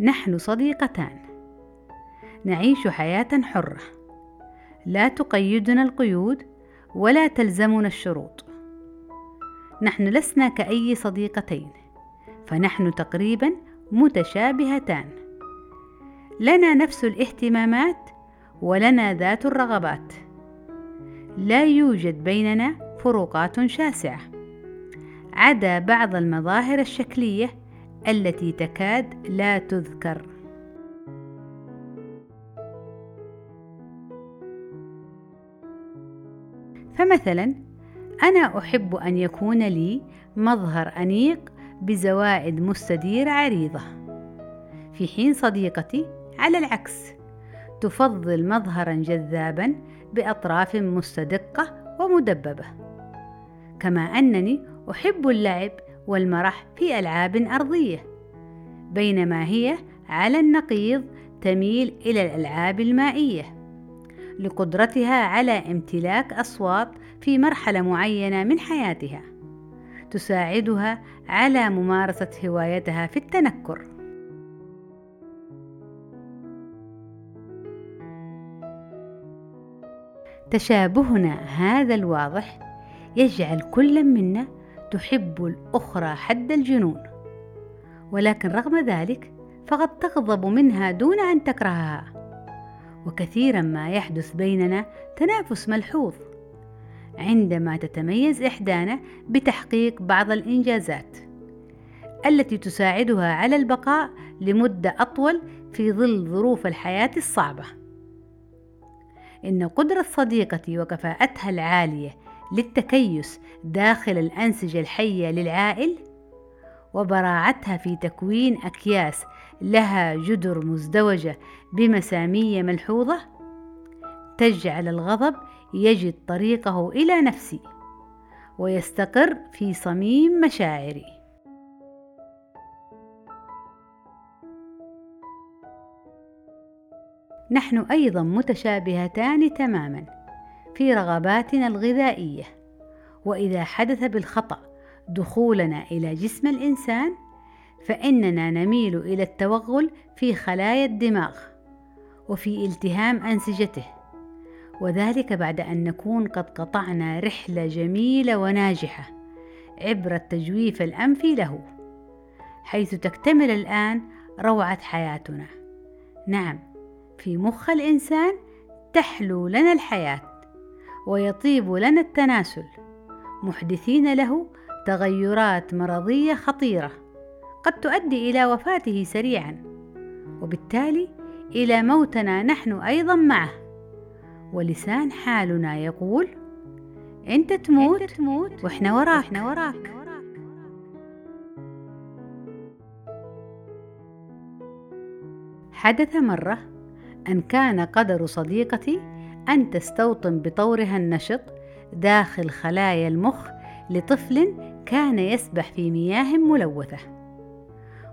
نحن صديقتان. نعيش حياة حرة. لا تقيدنا القيود ولا تلزمنا الشروط. نحن لسنا كأي صديقتين فنحن تقريبا متشابهتان. لنا نفس الاهتمامات ولنا ذات الرغبات. لا يوجد بيننا فروقات شاسعة. عدا بعض المظاهر الشكلية التي تكاد لا تذكر. فمثلا أنا أحب أن يكون لي مظهر أنيق بزوائد مستديره عريضة. في حين صديقتي على العكس تفضل مظهرا جذابا بأطراف مستدقة ومدببة. كما أنني أحب اللعب والمرح في ألعاب أرضية. بينما هي على النقيض تميل إلى الألعاب المائية. لقدرتها على امتلاك أصوات في مرحلة معينة من حياتها. تساعدها على ممارسة هوايتها في التنكر. تشابهنا هذا الواضح يجعل كل منا تحب الأخرى حد الجنون. ولكن رغم ذلك فقد تغضب منها دون أن تكرهها. وكثيرا ما يحدث بيننا تنافس ملحوظ. عندما تتميز إحدانا بتحقيق بعض الإنجازات التي تساعدها على البقاء لمدة أطول في ظل ظروف الحياة الصعبة. إن قدرة صديقتي وكفاءتها العالية للتكيس داخل الأنسجة الحية للعائل وبراعتها في تكوين أكياس لها جدر مزدوجة بمسامية ملحوظة تجعل الغضب يجد طريقه إلى نفسي ويستقر في صميم مشاعري. نحن أيضا متشابهتان تماما. في رغباتنا الغذائية. وإذا حدث بالخطأ دخولنا إلى جسم الإنسان فإننا نميل إلى التوغل في خلايا الدماغ وفي التهام أنسجته. وذلك بعد أن نكون قد قطعنا رحلة جميلة وناجحة عبر التجويف الأنفي له حيث تكتمل الآن روعة حياتنا. نعم في مخ الإنسان تحلو لنا الحياة. ويطيب لنا التناسل. محدثين له تغيرات مرضية خطيرة قد تؤدي إلى وفاته سريعا وبالتالي إلى موتنا نحن أيضا معه. ولسان حالنا يقول أنت تموت, أنت تموت وإحنا وراك, وإحنا وراك. حدث مرة أن كان قدر صديقتي أن تستوطن بطورها النشط داخل خلايا المخ لطفل كان يسبح في مياه ملوثة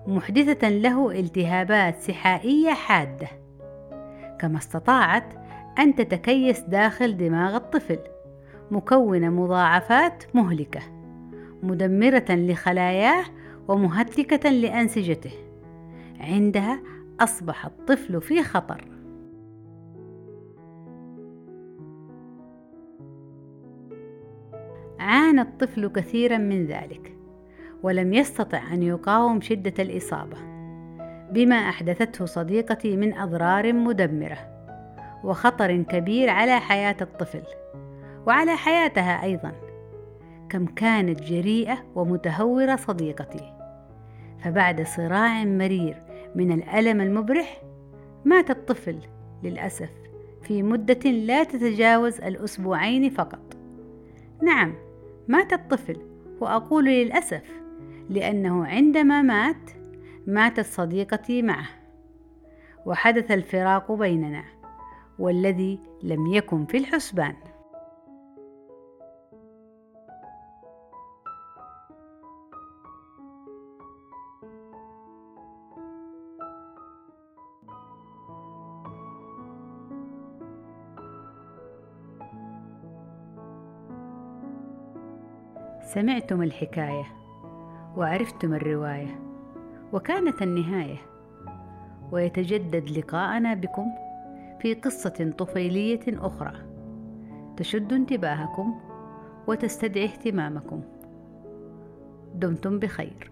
محدثة له التهابات سحائية حادة كما استطاعت أن تتكيس داخل دماغ الطفل مكونة مضاعفات مهلكة مدمرة لخلاياه ومهتكة لأنسجته عندها أصبح الطفل في خطر. عانى الطفل كثيرا من ذلك ولم يستطع أن يقاوم شدة الإصابة بما أحدثته صديقتي من أضرار مدمرة وخطر كبير على حياة الطفل وعلى حياتها أيضا كم كانت جريئة ومتهورة صديقتي. فبعد صراع مرير من الألم المبرح مات الطفل للأسف في مدة لا تتجاوز الأسبوعين فقط. نعم مات الطفل وأقول للأسف لأنه عندما مات ماتت صديقتي معه. وحدث الفراق بيننا والذي لم يكن في الحسبان. سمعتم الحكاية وعرفتم الرواية وكانت النهاية ويتجدد لقاءنا بكم في قصة طفيلية أخرى تشد انتباهكم وتستدعي اهتمامكم. دمتم بخير.